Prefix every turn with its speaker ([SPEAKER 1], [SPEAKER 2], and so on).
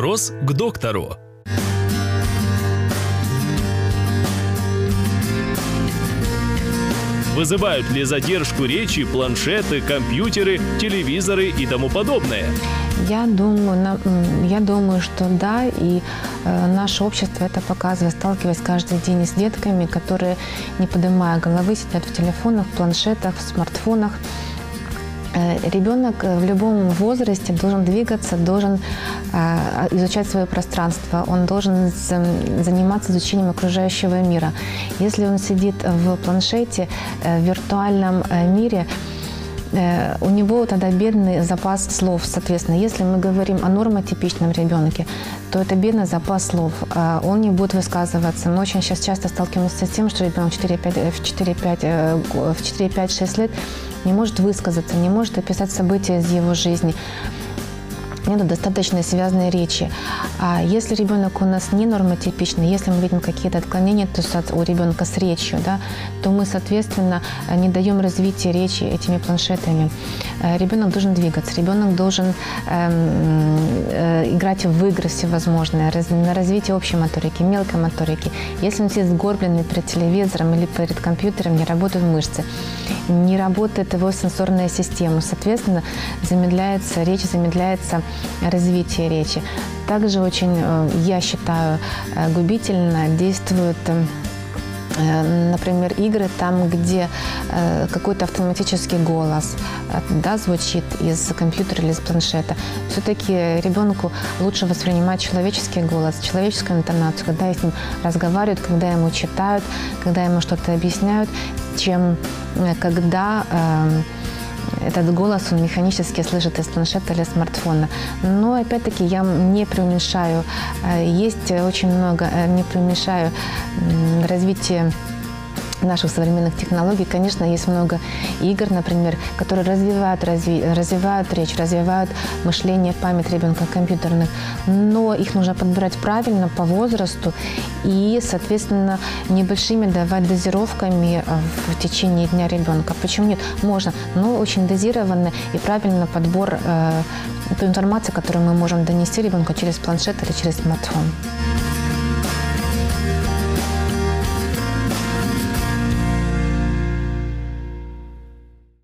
[SPEAKER 1] Вопрос к доктору. Вызывают ли задержку речи планшеты, компьютеры, телевизоры и тому подобное?
[SPEAKER 2] Я думаю, я думаю, что да, и э, наше общество это показывает, сталкиваясь каждый день с детками, которые, не поднимая головы, сидят в телефонах, планшетах, в смартфонах. Э, Ребенок э, в любом возрасте должен двигаться, должен э, изучать свое пространство, он должен заниматься изучением окружающего мира. Если он сидит в планшете, в виртуальном мире, у него тогда бедный запас слов, соответственно. Если мы говорим о нормотипичном ребенке, то это бедный запас слов. А Он не будет высказываться. Мы очень сейчас часто сталкиваемся с тем, что ребенок 4-5, э, в 4-5, э, 4-5-6 лет не может высказаться, не может описать события из его жизни нету достаточно связанной речи. А если ребенок у нас не нормотипичный, если мы видим какие-то отклонения то у ребенка с речью, да, то мы, соответственно, не даем развития речи этими планшетами. Э, Ребенок должен двигаться, ребенок должен эм, э, играть в игры всевозможные, на развитие общей моторики, мелкой моторики. Если он сидит сгорбленный перед телевизором или перед компьютером, не работают мышцы, не работает его сенсорная система. Соответственно, замедляется речь, замедляется развитие речи. Также очень, э, я считаю, э, губительно действует э, например, игры там, где какой-то автоматический голос э, да, звучит из компьютера или из планшета. Все-таки ребенку лучше воспринимать человеческий голос, человеческую интонацию, когда с ним разговаривают, когда ему читают, когда ему что-то объясняют, чем э, когда э, этот голос он механически слышит из планшета или смартфона. Но опять-таки я не преуменьшаю. Э, Есть очень много, э, не преуменьшаю развитие наших современных технологий. Конечно, есть много игр, например, которые развивают, разви- развивают речь, развивают мышление, память ребенка компьютерных, но их нужно подбирать правильно по возрасту и, соответственно, небольшими давать дозировками э, в течение дня ребенка. Почему нет? Можно, но очень дозированно и правильно подбор э, той информации, которую мы можем донести ребенку через планшет или через смартфон.